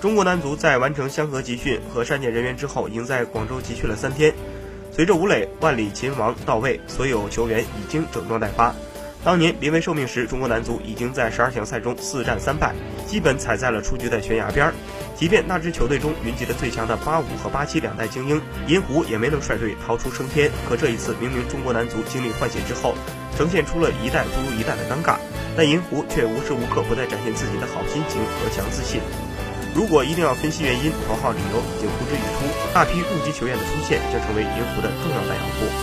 中国男足在完成香河集训和善解人员之后，已经在广州集训了三天。随着吴磊、万里秦王到位，所有球员已经整装待发。当年临危受命时，中国男足已经在十二强赛中四战三败，基本踩在了出局的悬崖边儿。即便那支球队中云集了最强的八五和八七两代精英，银狐也没能率队逃出升天。可这一次，明明中国男足经历换血之后，呈现出了一代不如一代的尴尬，但银狐却无时无刻不在展现自己的好心情和强自信。如果一定要分析原因，头号理由已经呼之欲出，大批入籍球员的出现将成为银狐的重要弹药库。